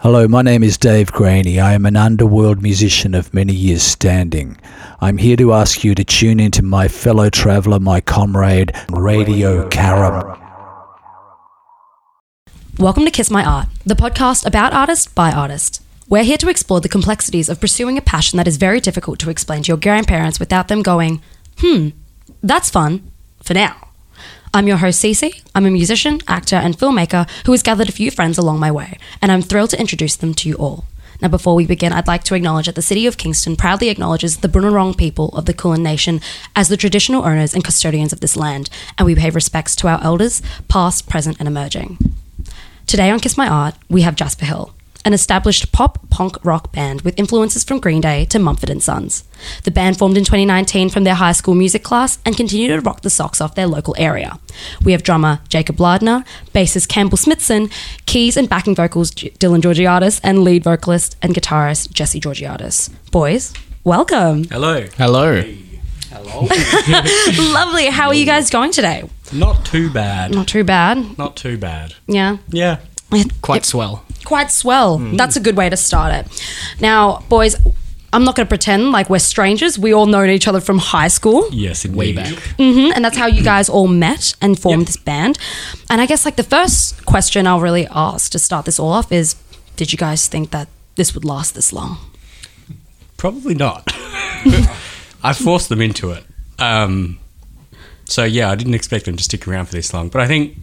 Hello, my name is Dave Graney. I am an underworld musician of many years standing. I'm here to ask you to tune into my fellow traveller, my comrade, Radio Carrum. Welcome to Kiss My Art, the podcast about artist by artist. We're here to explore the complexities of pursuing a passion that is very difficult to explain to your grandparents without them going, hmm, that's fun, for now. I'm your host, Cece. I'm a musician, actor, and filmmaker who has gathered a few friends along my way, and I'm thrilled to introduce them to you all. Now, before we begin, I'd like to acknowledge that the City of Kingston proudly acknowledges the Bunurong people of the Kulin Nation as the traditional owners and custodians of this land, and we pay respects to our elders, past, present, and emerging. Today on Kiss My Art, we have Jasper Hill, an established pop punk rock band with influences from Green Day to Mumford and Sons. The band formed in 2019 from their high school music class and continue to rock the socks off their local area. We have drummer Jacob Lardner, bassist Campbell Smithson, keys and backing vocals J- Dylan Georgiadis, and lead vocalist and guitarist Jesse Georgiadis. Boys, welcome. Hello. Hello. Hello. Lovely. How are you guys going today? Not too bad. Not too bad. Not too bad. Yeah. Yeah. Quite swell. Quite swell. Hmm. That's a good way to start it. Now, boys, I'm not going to pretend like we're strangers. We all know each other from high school, Yes, indeed. Way back. hmm and that's how you guys all met and formed this band. And I guess like the first question I'll really ask to start this all off is, did you guys think that this would last this long? Probably not. I forced them into it. Um, so yeah, I didn't expect them to stick around for this long, but I think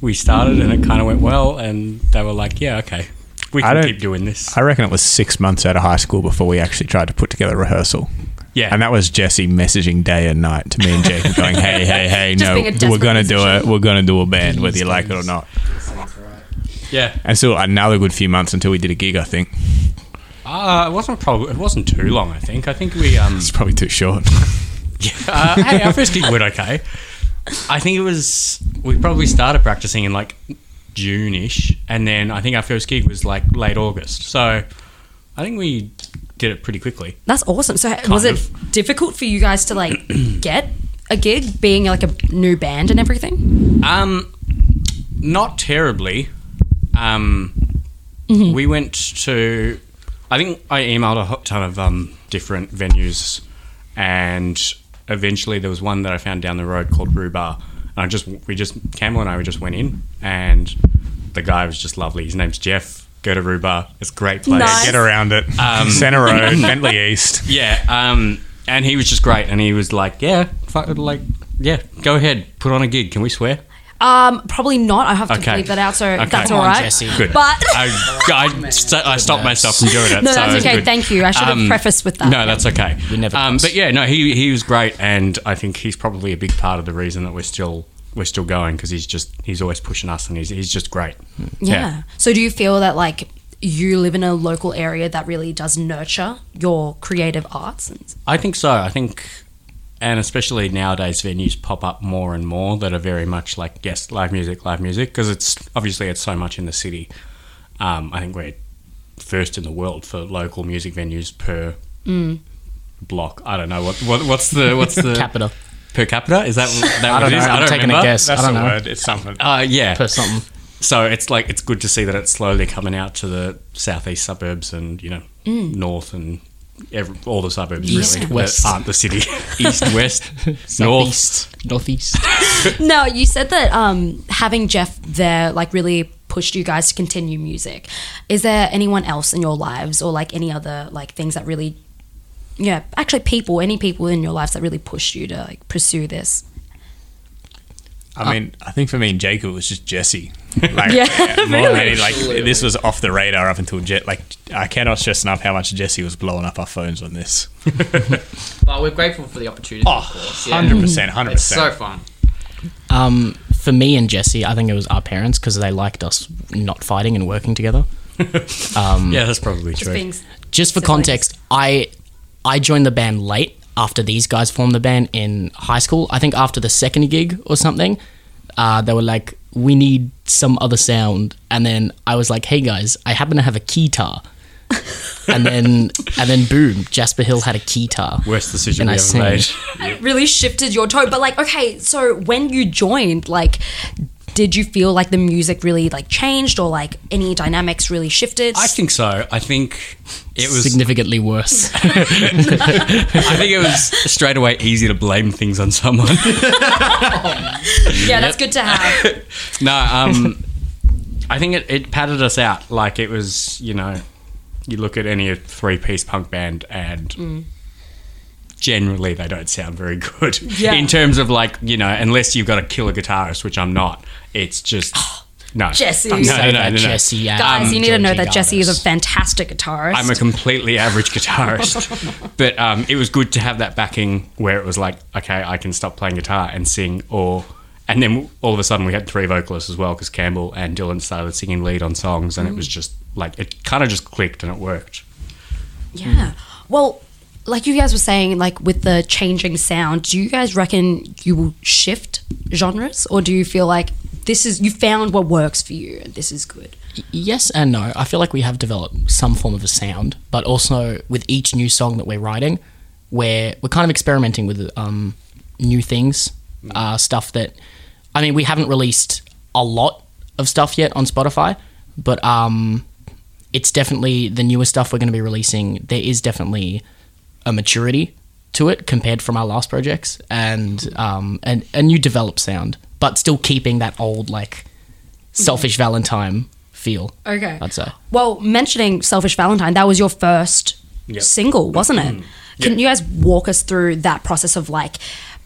we started and it kind of went well, and they were like, "Yeah, okay, we I can don't- keep doing this." I reckon it was six months out of high school before we actually tried to put together a rehearsal. Yeah, And that was Jesse messaging day and night to me and Jake going, hey, hey, hey, Just no, being a we're desperate going to do it. musician. We're going to do a band, whether you like it or not. yeah. And still another good few months until we did a gig, I think. Uh, it wasn't probably. It wasn't too long. I think. I think we. Um, It's probably too short. uh, hey, our first gig went okay. I think it was. We probably started practicing in like June-ish, and then I think our first gig was like late August. So I think we did it pretty quickly. That's awesome. So was it difficult for you guys to like get a gig, being like a new band and everything? Um, not terribly. Um, Mm-hmm. we went to. I think I emailed a ton of um, different venues, and eventually there was one that I found down the road called Rhubar. And I just we just Campbell and I we just went in, and the guy was just lovely. His name's Jeff. Go to Rhubar. It's a great place. Nice. Get around it. Um, Center Road, Bentleigh East. Yeah, um, and he was just great, and he was like, "Yeah, fuck, like, yeah, go ahead, put on a gig. Can we swear?" Um, probably not. I have to Okay. bleep that out, so Okay. that's Come all on, Good. But I, I, st- I stopped myself from doing it. no, so that's it's okay. good. Thank you. I should have Um, prefaced with that. No, that's okay. We never Um, but yeah, no, he he was great, and I think he's probably a big part of the reason that we're still we're still going because he's just he's always pushing us, and he's he's just great. Yeah. So do you feel that like you live in a local area that really does nurture your creative arts? I think so. I think, and especially nowadays, venues pop up more and more that are very much like yes, live music, live music, because it's obviously it's so much in the city. Um, I think we're first in the world for local music venues per block. I don't know what, what what's the what's the Capita. per capita? Is that, that I what don't it know. is? I'm taking remember. a guess. That's I don't the know. word. It's something. Uh, yeah. Per something. So it's like it's good to see that it's slowly coming out to the southeast suburbs and you know north and every, all the suburbs East, really west. that aren't the city. East, west, north. Southeast. Northeast. no, you said that um, having Jeff there like really pushed you guys to continue music. Is there anyone else in your lives or like any other like things that really yeah, actually people, any people in your lives that really pushed you to like pursue this? I mean, I think for me and Jacob, it was just Jesse. Like, Yeah, more than any, like this was off the radar up until Jet. Like, I cannot stress enough how much Jesse was blowing up our phones on this. But we're grateful for the opportunity, Oh, of course. Yeah. 100%, 100%. So fun. Um, for me and Jesse, I think it was our parents because they liked us not fighting and working together. Um, Yeah, that's probably true. being just for Siblings. context, I I joined the band late after these guys formed the band in high school. I think after the second gig or something, uh, they were like, "We need some other sound," and then I was like, "Hey guys, I happen to have a keytar." and then and then boom, Jasper Hill had a keytar. Worst decision And we I ever sing. made. it really shifted your tone. But like, okay, so when you joined, like, did you feel like the music really like changed or like any dynamics really shifted? I think so. I think it was. significantly worse. I think it was straight away easy to blame things on someone. yeah, that's good to have. no, um, I think it, it patted us out. Like it was, you know, you look at any three piece punk band and generally they don't sound very good. Yeah. In terms of like, you know, unless you've got a killer guitarist, which I'm not, it's just. No. Jesse. No, Don't no, Say no, no, no. Jesse. Yeah. Guys, Um, you need to know that Jesse is a fantastic guitarist. I'm a completely average guitarist, but um, it was good to have that backing where it was like, okay, I can stop playing guitar and sing, or and then all of a sudden we had three vocalists as well because Campbell and Dylan started singing lead on songs, and it was just like it kind of just clicked and it worked. Yeah. Well, like you guys were saying, like with the changing sound, do you guys reckon you will shift genres, or do you feel like this is you found what works for you and this is good? Yes and no. I feel like we have developed some form of a sound, but also with each new song that we're writing, we're we're kind of experimenting with um, new things, uh, stuff that I mean we haven't released a lot of stuff yet on Spotify, but um, it's definitely the newer stuff we're going to be releasing. There is definitely a maturity to it compared from our last projects, and um, and a new developed sound, but still keeping that old like selfish mm-hmm. Valentine feel. Okay. I'd say. Well, mentioning Selfish Valentine, that was your first Yep. single, wasn't it? Mm-hmm. Can you guys walk us through that process of like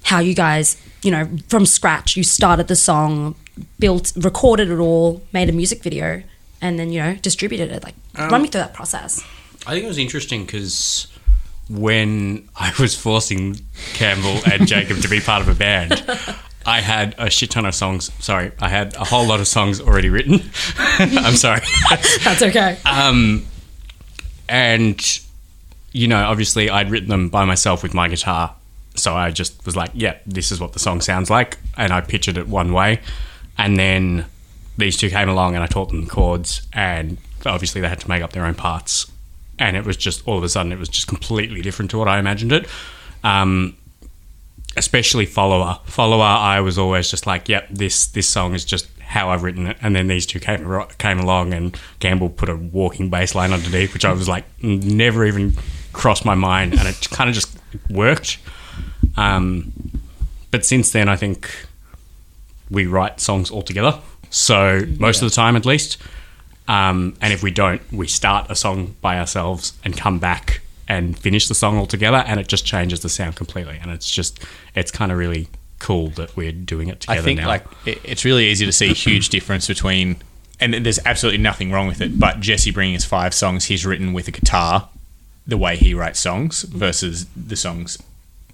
how you guys, you know, from scratch, you started the song, built, recorded it all, made a music video, and then, you know, distributed it? Like, run um, me through that process. I think it was interesting because when I was forcing Campbell and Jacob to be part of a band, I had a shit ton of songs. Sorry, I had a whole lot of songs already written. I'm sorry. That's okay. Um, and you know, obviously, I'd written them by myself with my guitar, so I just was like, "Yeah, this is what the song sounds like," and I pictured it one way, and then these two came along, and I taught them chords, and obviously, they had to make up their own parts, and it was just all of a sudden, it was just completely different to what I imagined it. Um, especially follower. Follower i was always just like yep this this song is just how i've written it. And then these two came came along and campbell put a walking bass line underneath which i was like never even crossed my mind. And it kind of just worked. Um, but since then i think we write songs all together. So most of the time at least um, and if we don't we start a song by ourselves and come back and finish the song all together and it just changes the sound completely and it's just it's kind of really cool that we're doing it together I think now. like it, it's really easy to see a huge difference between, and there's absolutely nothing wrong with it. But Jesse bringing his five songs he's written with a guitar, the way he writes songs versus the songs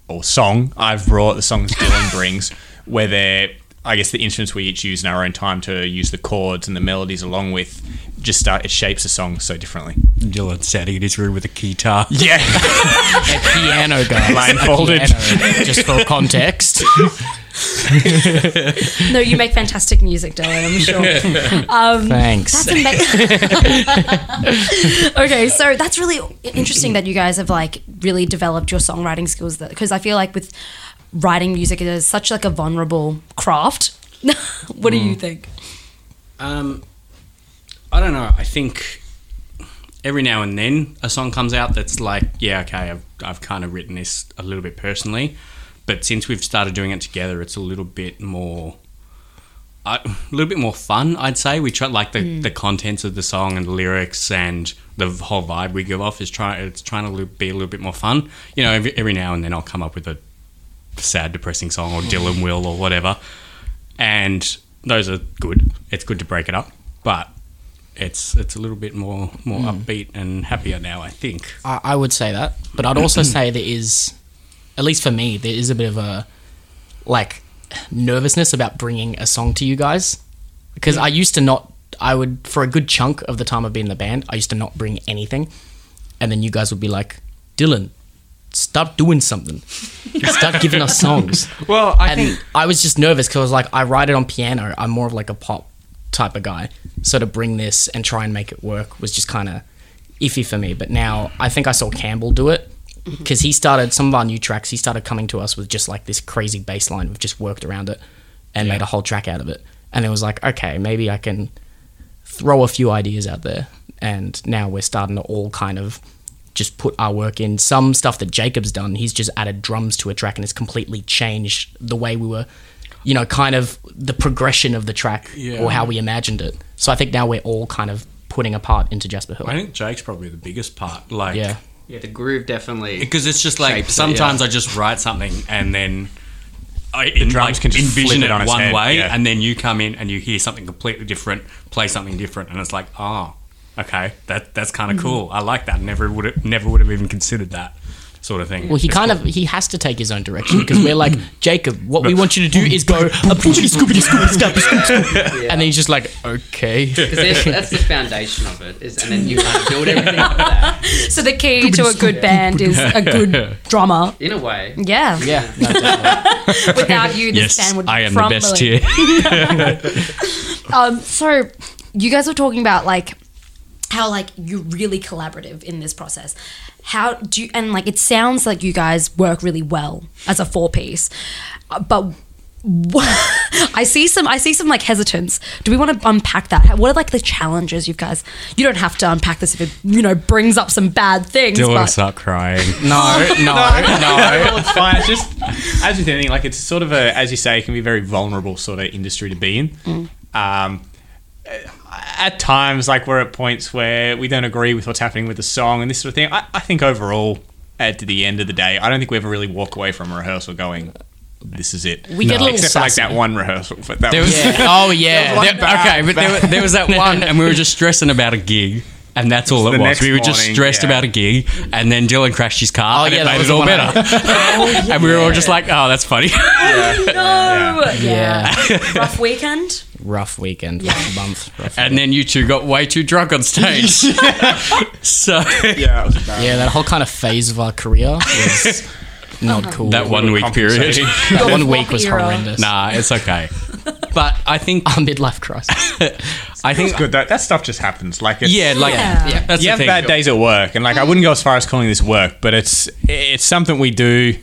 or song I've brought, the songs Dylan brings, where they're I guess the instruments we each use in our own time to use the chords and the melodies along with just start it shapes a song so differently. Dylan standing in his room with a guitar. Yeah. A piano, guy. Blindfolded. Piano, just for context. No, you make fantastic music, Dylan, I'm sure. Um, Thanks. That's amazing. okay, so that's really interesting that you guys have like really developed your songwriting skills because I feel like with writing music is such like a vulnerable craft. what do you hmm. think? Um, I don't know. I think every now and then a song comes out that's like, yeah, okay, I've, I've kind of written this a little bit personally, but since we've started doing it together, it's a little bit more. I- A little bit more fun, I'd say. We try like the, hmm. the contents of the song and the lyrics and the whole vibe we give off is trying. It's trying to be a little bit more fun. You know, every, every now and then I'll come up with a sad, depressing song, or Dylan will, or whatever, and those are good. It's good to break it up, but it's it's a little bit more more hmm. upbeat and happier now. I think. I, I would say that, but I'd also say there is, at least for me, there is a bit of a like nervousness about bringing a song to you guys because I used to not. I would for a good chunk of the time I've been in the band, I used to not bring anything, and then you guys would be like, Dylan, start doing something, start giving us songs. Well, I and I was just nervous because I was like, I write it on piano. I'm more of like a pop type of guy. So to bring this and try and make it work was just kind of iffy for me. But now I think I saw Campbell do it mm-hmm. because he started some of our new tracks. He started coming to us with just like this crazy bass line. We've just worked around it and made a whole track out of it. and it was like, okay, maybe I can throw a few ideas out there, and now we're starting to all kind of just put our work in. Some stuff that Jacob's done, he's just added drums to a track and it's completely changed the way we were, you know, kind of the progression of the track Yeah. or how we imagined it. So I think now we're all kind of putting a part into Jasper Hill. I think Jake's probably the biggest part. Like, Yeah. Yeah, the groove definitely. because it's just like Shapes it, sometimes yeah. I just write something and then I in, drums like, can just envision flip it it on one head, way, yeah. and then you come in and you hear something completely different, play something different, and it's like, oh, okay, that that's kind of Mm-hmm. cool. I like that. Never would have, never would have even considered that sort of thing. Well, he It's kind cool. of he has to take his own direction because we're like Jacob. What we want you to do is go a poopity scoopity scoop scoop scoop scoop, and then he's just like, okay. 'Cause that's, that's the foundation of it, is, and then you kind of build everything off that. So the key to a good band is a good drummer. In a way. Yeah. Yeah, no. Without you, this yes, band would be I am the best here. Um, so you guys were talking about like how like you're really collaborative in this process. How do you and like it sounds like you guys work really well as a four piece, uh, but. I see some. I see some like hesitance. Do we want to unpack that? What are like the challenges you guys? You don't have to unpack this if it you know brings up some bad things. Dylan but start crying. No, no, no. well, it's fine. It's just as with anything, like it's sort of a, as you say, it can be a very vulnerable sort of industry to be in. Um, at times, like we're at points where we don't agree with what's happening with the song and this sort of thing. I, I think overall, at the end of the day, I don't think we ever really walk away from a rehearsal going, "This is it." We get a little except for like that one rehearsal, but that There was. was- Yeah. Oh yeah. There- okay, but there, there was that one, and we were just stressing about a gig. And that's all it was. We were just morning, stressed yeah. about a gig, and then Dylan crashed his car, Oh, and yeah, it that made was it all the one I- better. Oh, and we were all just like, "Oh, that's funny." no, Yeah. rough weekend. Rough weekend, rough month. Rough and then you two got way too drunk on stage. so yeah, it was bad. yeah, that whole kind of phase of our career was not cool. that one week period. That one week was horrendous. nah, it's okay. But I think Our midlife crisis. I think It's good. That, that stuff just happens. Like it's, yeah, like Yeah. that's you have thing. bad days at work, and like I wouldn't go as far as calling this work, but it's it's something we do.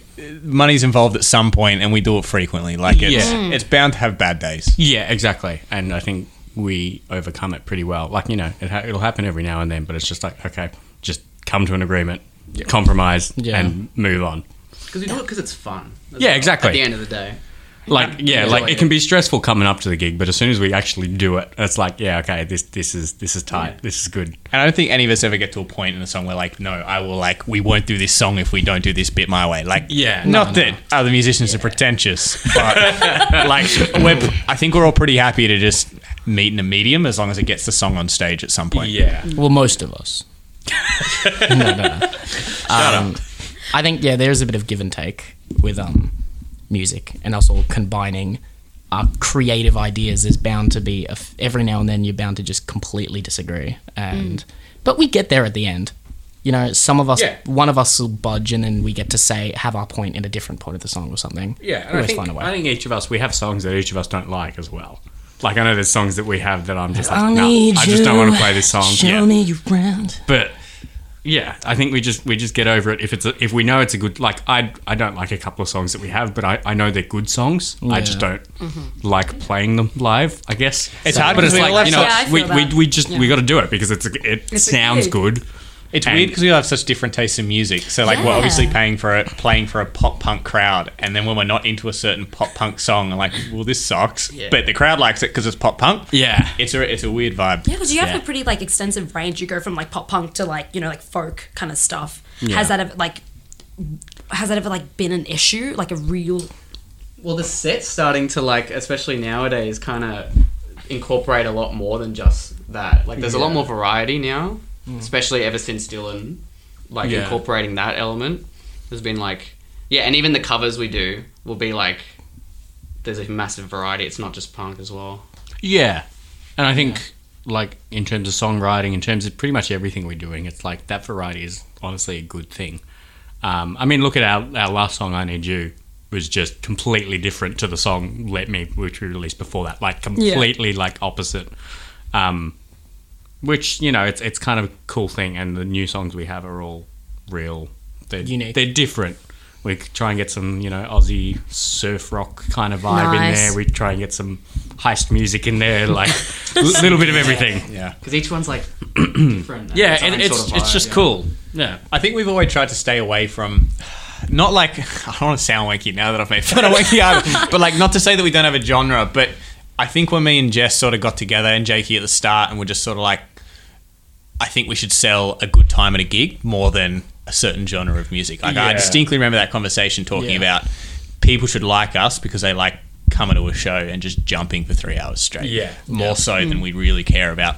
Money's involved at some point, and we do it frequently. Like it's Yeah. Mm. it's bound to have bad days. Yeah, exactly. And I think we overcome it pretty well. Like you know, it ha- it'll happen every now and then, but it's just like okay, just come to an agreement, compromise, Yeah. and move on. Because we do it because it's fun. Yeah, well, exactly. At the end of the day. Like yeah, enjoy like it it. can be stressful coming up to the gig, but as soon as we actually do it, it's like yeah, okay, this this is this is tight, this is good. And I don't think any of us ever get to a point in a song where like, no, I will like, we won't do this song if we don't do this bit my way. Like, Yeah. not that other musicians are pretentious, but like, we're, I think we're all pretty happy to just meet in a medium as long as it gets the song on stage at some point. Yeah, Well, most of us. no, no, no. Um, I think yeah, there is a bit of give and take with um, music, and also combining our creative ideas. There's bound to be a f- every now and then you're bound to just completely disagree, and mm. but we get there at the end. You know, some of us, Yeah. one of us will budge, and then we get to say have our point in a different part of the song or something. yeah. And I always think, find a way. I think each of us we have songs that each of us don't like as well. Like I know there's songs that we have that I'm just like, I no, need I just don't you. want to play this song. Show Yeah. me you round. but yeah, I think we just we just get over it if it's a, if we know it's a good like I I don't like a couple of songs that we have, but I, I know they're good songs. I just don't mm-hmm. like playing them live. I guess It's hard but it's because we all like you know Yeah, we, we we just we got to do it because it's a, it It's a sounds gig. good. It's And- weird because we all have such different tastes in music. So like we're obviously paying for a playing for a pop punk crowd, and then when we're not into a certain pop punk song, I'm like, well, this sucks. Yeah. But the crowd likes it because it's pop punk. Yeah. It's a it's a weird vibe. Yeah, because you have Yeah. a pretty like extensive range. You go from like pop punk to like you know like folk kind of stuff. Yeah. Has that ever like has that ever like been an issue? Like a real Well, the set's starting to like, especially nowadays, kind of incorporate a lot more than just that. Like, there's a lot more variety now, especially ever since Dylan, like Yeah. incorporating that element. There's been like, yeah, and even the covers we do will be like, there's a massive variety. It's not just punk as well. Yeah, and I think like in terms of songwriting, in terms of pretty much everything we're doing, it's like that variety is honestly a good thing. Um, I mean, look at our our last song, "I Need You." Was just completely different to the song "Let Me," which we released before that. Like completely like opposite. Um, which you know, it's it's kind of a cool thing, and the new songs we have are all real. They're Unique. They're different. We try and get some, you know, Aussie surf rock kind of vibe in there. We try and get some heist music in there, like a little bit of everything. Yeah. Because each one's like different. Yeah, its and it's sort of it's vibe, just yeah. cool. Yeah. I think we've always tried to stay away from, not like I don't want to sound wanky now that I've made fun of wanky art, but like not to say that we don't have a genre. But I think when me and Jess sort of got together and Jakey at the start, and we're just sort of like, I think we should sell a good time at a gig more than a certain genre of music. Like I distinctly remember that conversation talking Yeah. about people should like us because they like coming to a show and just jumping for three hours straight. Yeah. more so than mm. we really care about.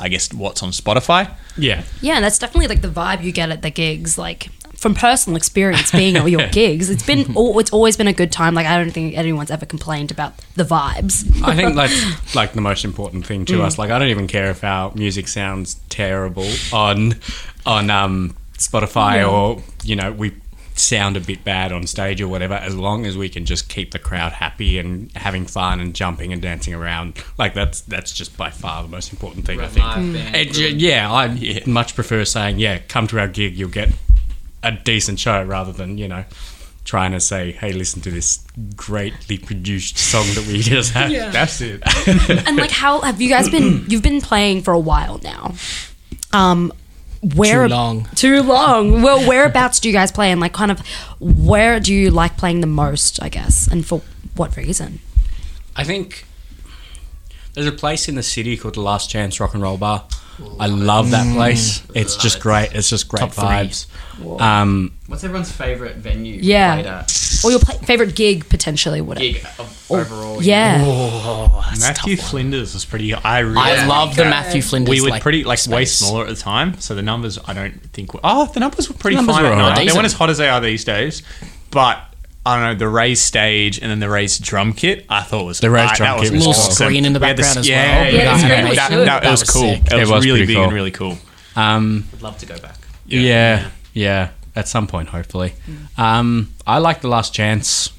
I guess what's on Spotify. Yeah. Yeah, and that's definitely like the vibe you get at the gigs. Like from personal experience, being at your gigs, it's been it's always been a good time. Like I don't think anyone's ever complained about the vibes. I think that's like the most important thing to us. Like I don't even care if our music sounds terrible on on um, Spotify or you know we sound a bit bad on stage or whatever. As long as we can just keep the crowd happy and having fun and jumping and dancing around, like that's that's just by far the most important thing. I think. Live band. It, yeah, I much prefer saying, yeah, come to our gig, you'll get a decent show rather than, you know, trying to say, hey, listen to this greatly produced song that we just had. That's it. and like, how have you guys been? You've been playing for a while now. Um, where Too long. Too long. Well, whereabouts do you guys play, and like, kind of, where do you like playing the most? I guess, and for what reason? I think there's a place in the city called the Last Chance Rock and Roll Bar. I love that place. It's just great. It's just great Top three. vibes. Um, What's everyone's favorite venue? Yeah. Played at? Or your play- favorite gig potentially? Whatever. Gig of overall. Yeah. Oh, that's a Matthew tough one. Flinders was pretty. I really. I love the Matthew Flinders. we were like, pretty like way space. smaller at the time, so the numbers I don't think. Were, oh, the numbers were pretty Numbers fine. were at alright. night. They Decent. weren't as hot as they are these days, but. I don't know the raised stage and then the raised drum kit. I thought was The raised ah, drum that kit was was Little awesome. screen in the We had background as yeah, well. Yeah, Yeah, yeah, it's yeah, really that, that, That was was cool. sick. It was, It was really big cool. and really cool. um, Would love to go back. yeah, yeah, at some point, hopefully. Um, I like the Last Chance.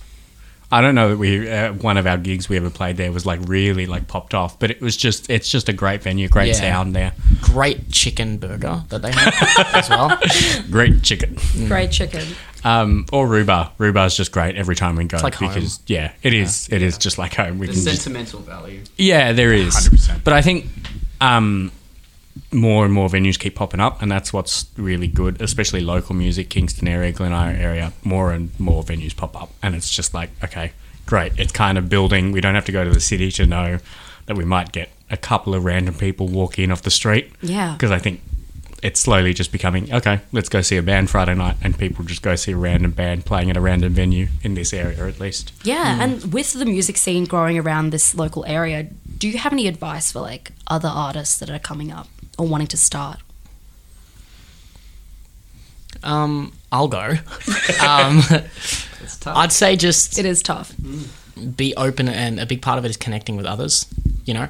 I don't know that we uh, one of our gigs we ever played there was like really like popped off, but it was just it's just a great venue, great Yeah. sound there, Great chicken burger that they have as well. great chicken. Great chicken. Um, or Rhubarb. Rhubarb's just great every time we go like home. because yeah, it is. It is just like home. We The can just sentimental value. Yeah, there is. 100%. But I think um, more and more venues keep popping up, and that's what's really good, especially local music, Kingston area, Glen Eira area. More and more venues pop up, and it's just like, okay, great. It's kind of building. We don't have to go to the city to know that we might get a couple of random people walk in off the street. Yeah. Because I think it's slowly just becoming okay. Let's go see a band Friday night, and people just go see a random band playing at a random venue in this area, at least. Yeah, and with the music scene growing around this local area, do you have any advice for like other artists that are coming up or wanting to start? Um, I'll go. um, It's tough. I'd say just It is tough. be open, and a big part of it is connecting with others. You know,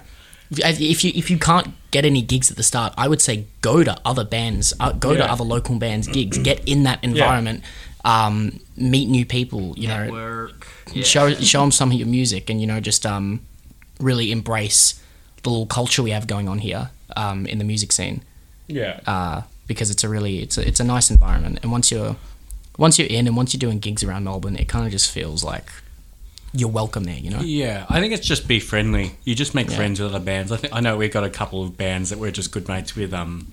if if you if you can't get any gigs at the start, I would say go to other bands, uh, go to other local bands gigs, get in that environment, um, meet new people. You know, Yeah. show show them some of your music, and you know, just um, really embrace the little culture we have going on here um, in the music scene. Yeah. uh, because it's a really it's a, it's a nice environment and once you're once you're in and once you're doing gigs around Melbourne it kind of just feels like you're welcome there you know Yeah, I think it's just be friendly. You just make Yeah. friends with other bands. I think I know we've got a couple of bands that we're just good mates with. Um,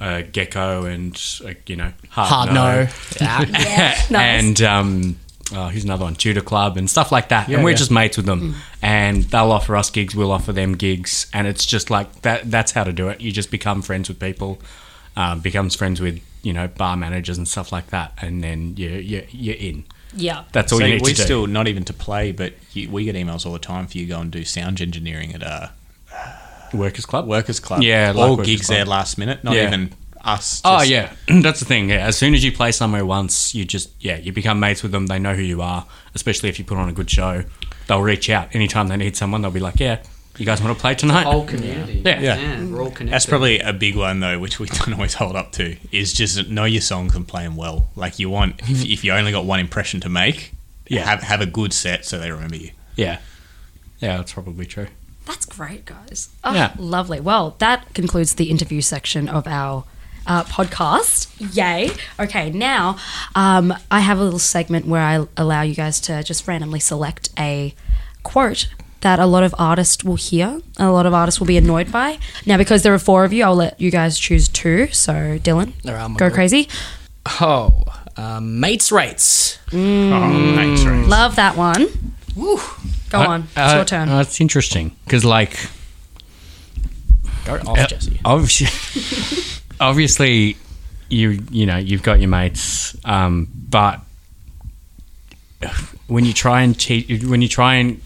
uh, Gecko and uh, you know Hard, hard no, Yeah. Nice. and um, oh, who's another one? Tudor Club and stuff like that. Yeah, and we're yeah. just mates with them, and they'll offer us gigs. We'll offer them gigs, and it's just like that. That's how to do it. You just become friends with people, um, becomes friends with you know bar managers and stuff like that, and then you you you're in. Yeah. That's all So you need we to do. still not even to play, but you, we get emails all the time for you go and do sound engineering at a Workers Club. Workers Club. Yeah, all Workers gigs Club. there last minute. Not Yeah. even us. Oh yeah, that's the thing. Yeah, as soon as you play somewhere once, you just yeah you become mates with them. They know who you are, especially if you put on a good show. They'll reach out anytime they need someone. They'll be like, "Yeah, you guys want to play tonight?" Whole community. Yeah. Yeah. we're all connected. That's probably a big one though, which we don't always hold up to. Is just know your songs and play them well. Like you want, if, if you only got one impression to make, Yeah. have have a good set so they remember you. Yeah, yeah, that's probably true. That's great, guys. Oh, Yeah. Lovely. Well, that concludes the interview section of our uh, podcast. Yay. Okay, now um, I have a little segment where I allow you guys to just randomly select a quote that a lot of artists will hear, a lot of artists will be annoyed by. Now, because there are four of you, I'll let you guys choose two. So, Dylan, All right, I'm go crazy. Oh, um, mates rates. Oh, thanks, right. Love that one. Go on. It's Uh, your turn. uh, it's interesting because, like, Go off, Jesse. obviously, obviously, you you know you've got your mates, um, but when you try and cheat, when you try and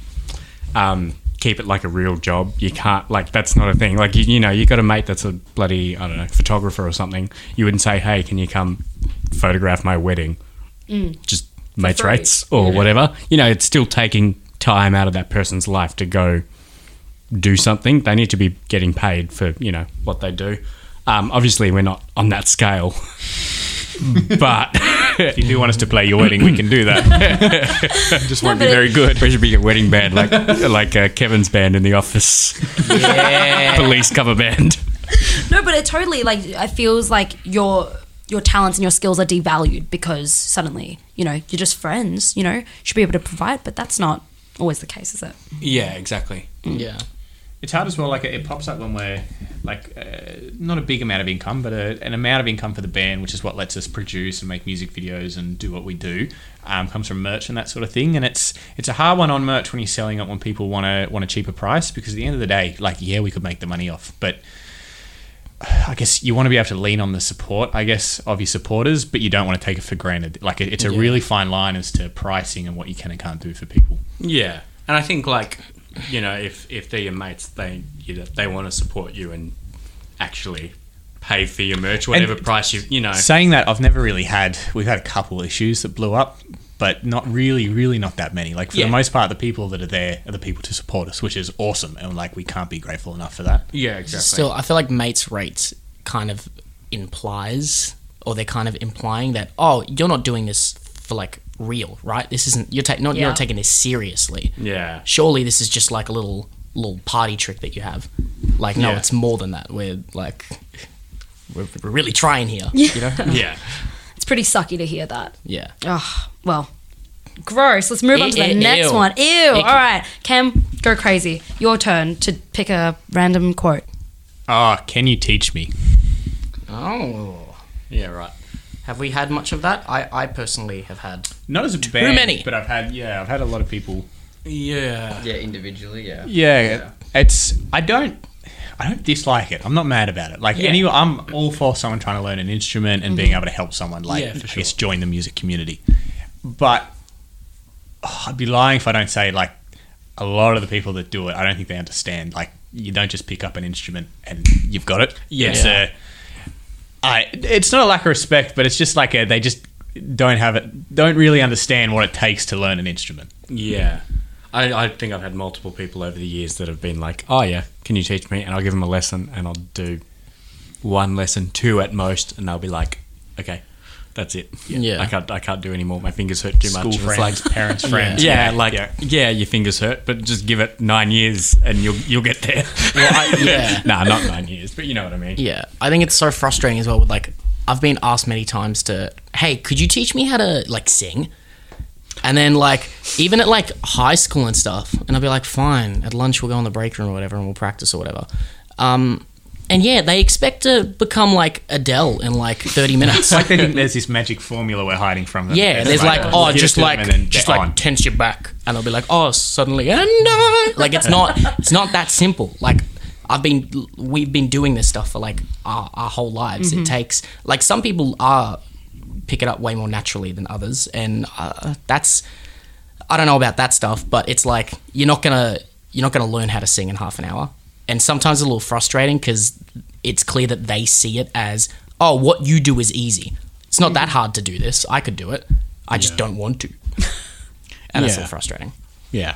um, keep it like a real job, you can't like that's not a thing. Like you, you know, you got a mate that's a bloody I don't know photographer or something. You wouldn't say, "Hey, can you come photograph my wedding?" Just mates free. rates or whatever. You know, it's still taking time out of that person's life to go do something. They need to be getting paid for you know what they do. Um, obviously, we're not on that scale, but If you do want us to play your wedding, we can do that. Just won't be very good. we should be a wedding band like like uh, Kevin's band in the office, Yeah. police cover band. No, but it totally like it feels like your your talents and your skills are devalued because suddenly you know you're just friends. You know, should be able to provide, but that's not always the case, is it? Yeah, exactly. yeah. It's hard as well. Like it pops up when we're like uh, not a big amount of income, but a, an amount of income for the band, which is what lets us produce and make music videos and do what we do. Um, comes from merch and that sort of thing, and it's it's a hard one on merch when you're selling it when people want to want a cheaper price because at the end of the day, like yeah, we could make the money off, but I guess you want to be able to lean on the support, I guess, of your supporters, but you don't want to take it for granted. Like it's a Yeah. really fine line as to pricing and what you can and can't do for people. Yeah, and I think like you know if if they're your mates, they you know, they want to support you and actually pay for your merch, whatever And- price you you know. Saying that, I've never really had. We've had a couple issues that blew up, but not really, really not that many. Like for Yeah. the most part, the people that are there are the people to support us, which is awesome, and like we can't be grateful enough for that. Yeah, exactly. Still, I feel like mates rates kind of implies, or they're kind of implying that, oh, you're not doing this for like real, right? This isn't you're ta- not you're not taking this seriously. yeah. Surely this is just like a little little party trick that you have. Like, no, Yeah. it's more than that. We're like, we're, we're really trying here. You know? Yeah. It's pretty sucky to hear that. yeah. Oh, well, gross. Let's move on to the Ew. next Ew. one. Ew. Icky. All right, Cam, go crazy. Your turn to pick a random quote. Oh, can you teach me? Oh. Yeah, right. Have we had much of that? I, I personally have had. Not as a band, many. but I've had yeah, I've had a lot of people. Yeah. Yeah, individually, yeah. Yeah, it's I don't. I don't dislike it. I'm not mad about it. Like Yeah. any, I'm all for someone trying to learn an instrument and being mm-hmm. able to help someone. Like, Yeah, for I guess join the music community. But oh, I'd be lying if I don't say like a lot of the people that do it. I don't think they understand. Like, you don't just pick up an instrument and you've got it. Yeah. It's a, I. It's not a lack of respect, but it's just like a, they just don't have it. Don't really understand what it takes to learn an instrument. Yeah. I, I think I've had multiple people over the years that have been like, oh, yeah, can you teach me? And I'll give them a lesson and I'll do one lesson, two at most, and they'll be like, okay, that's it. Yeah. I can't, I can't do anymore. My fingers hurt too much. School And it's friends, like, parents, friends. yeah, like, yeah. your fingers hurt, but just give it nine years and you'll, you'll get there. Well, I, yeah. nah, not nine years, but you know what I mean. Yeah, I think it's so frustrating as well. With like, I've been asked many times to, hey, could you teach me how to like sing? And then like, even at like high school and stuff, and I'll be like, fine. At lunch, we'll go in the break room or whatever, and we'll practice or whatever. Um, and yeah, they expect to become like Adele in like thirty minutes. Like they think there's this magic formula we're hiding from them. Yeah, It's there's like, oh, just like, just like on. tense your back, and I'll be like, oh, suddenly, and I, like it's not, it's not that simple. Like I've been, we've been doing this stuff for like our, our whole lives. It takes, like, some people are pick it up way more naturally than others, and uh, that's, I don't know about that stuff, but it's like you're not gonna, you're not gonna learn how to sing in half an hour, and sometimes it's a little frustrating because it's clear that they see it as, oh, what you do is easy. It's not that mm-hmm. hard to do this. I could do it. I just don't want to. And that's a Yeah. little frustrating. Yeah.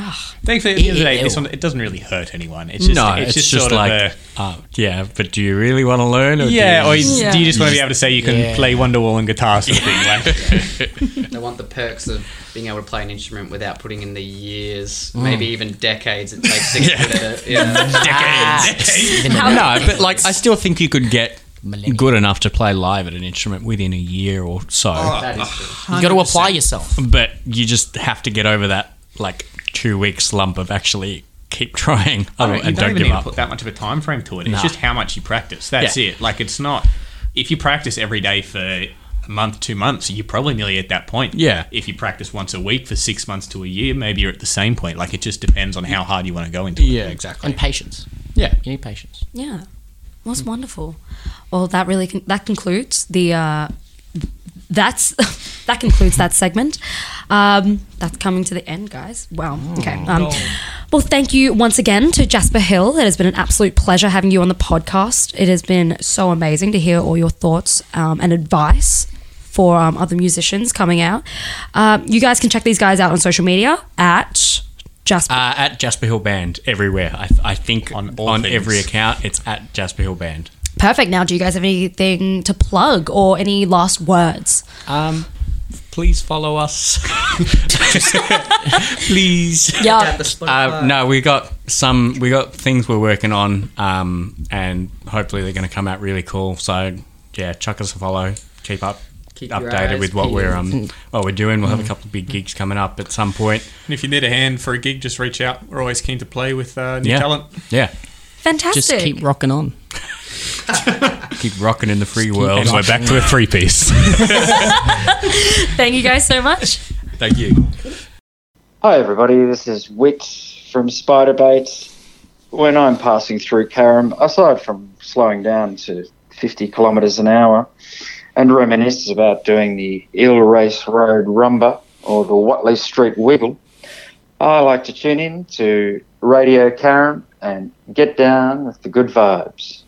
Ah, Thankfully, at the end of the day, this one it doesn't really hurt anyone. It's just, no, it's, it's, just, just, sort like, of a, uh, yeah, but do you really want to learn? Or do yeah. you Or just- Yeah. do you just want to be able to say you can Yeah. play Wonderwall and guitar sort of thing? Like, They want the perks of being able to play an instrument without putting in the years, maybe even decades it takes to get good at it. Yeah. Ah, even no, but like I still think you could get millennia. good enough to play live at an instrument within a year or so. That is true. You got to apply yourself. But you just have to get over that like two week slump of actually keep trying I oh, mean, you and don't don't give up. put that much of a time frame to it. It's Nah. just how much you practice. That's Yeah. it. Like it's not. If you practice every day for a month, two months, you're probably nearly at that point. Yeah. If you practice once a week for six months to a year, maybe you're at the same point. Like it just depends on how hard you want to go into it. Yeah, exactly. And patience. Yeah. You need patience. Yeah, that's wonderful. Well, that really con- that concludes the. Uh, that's that concludes that segment. Um, that's coming to the end, guys. Wow. Okay. Um, well, thank you once again to Jasper Hill. It has been an absolute pleasure having you on the podcast. It has been so amazing to hear all your thoughts um, and advice for um, other musicians coming out. Um, you guys can check these guys out on social media at Jasper. Uh, at Jasper Hill Band everywhere. I, I think On on, things. every account it's at Jasper Hill Band. Perfect. Now, do you guys have anything to plug or any last words? Um, please follow us. please. Yeah. Uh, no, we got some. We got things we're working on, um, and hopefully they're going to come out really cool. So yeah, chuck us a follow. Keep up. Keep updated eyes with what we're um what we're doing. We'll have a couple of big gigs coming up at some point. And if you need a hand for a gig, just reach out. We're always keen to play with uh, new Yeah. talent. Yeah, Fantastic. Just keep rocking on. keep rocking in the free world. And we're back to a three piece. Thank you guys so much. Thank you. Hi, everybody. This is Whitt from Spiderbait. When I'm passing through Carrum, aside from slowing down to 50 kilometres an hour and reminisce about doing the Eel Race Road Rumba or the Watley Street Wiggle, I like to tune in to Radio Carrum and get down with the good vibes.